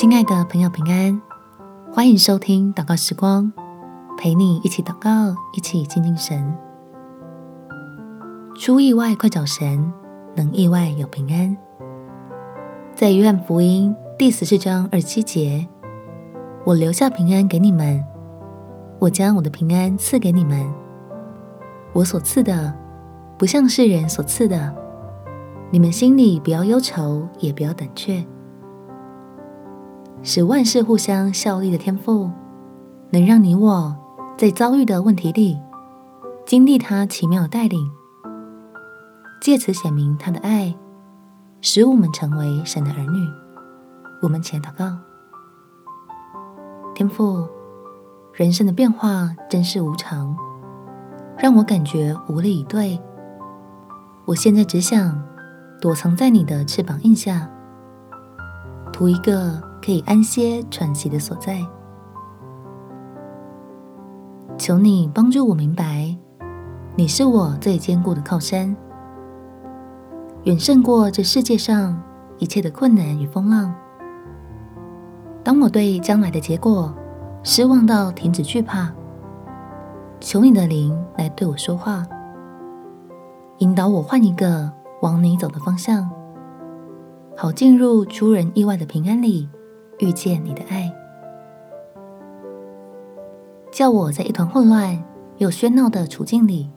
亲爱的朋友，平安！欢迎收听祷告时光，陪你一起祷告，一起亲近神。出意外快找神，能意外有平安。在约翰福音第十四章二七节，我留下平安给你们，我将我的平安赐给你们。我所赐的，不像世人所赐的。你们心里不要忧愁，也不要胆怯。使万事互相效力的天赋，能让你我在遭遇的问题里，经历他奇妙带领，借此显明他的爱。使我们成为神的儿女。我们前祷告，天父，人生的变化真是无常，让我感觉无力以对。我现在只想躲藏在你的翅膀荫下，图一个可以安歇喘息的所在。求你帮助我明白，你是我最坚固的靠山。远胜过这世界上一切的困难与风浪。当我对将来的结果失望到停止惧怕，求你的灵来对我说话，引导我换一个往你走的方向，好进入出人意外的平安里，遇见你的爱。叫我在一团混乱又喧闹的处境里，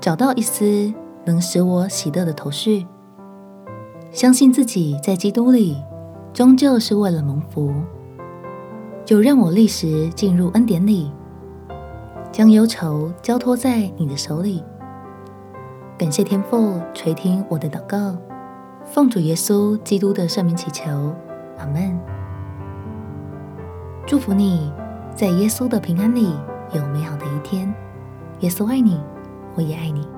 找到一丝。能使我喜乐的头绪，相信自己在基督里终究是为了蒙福，就让我立时进入恩典里，将忧愁交托在你的手里。感谢天父垂听我的祷告，奉主耶稣基督的圣名祈求，阿门。祝福你在耶稣的平安里有美好的一天。耶稣爱你，我也爱你。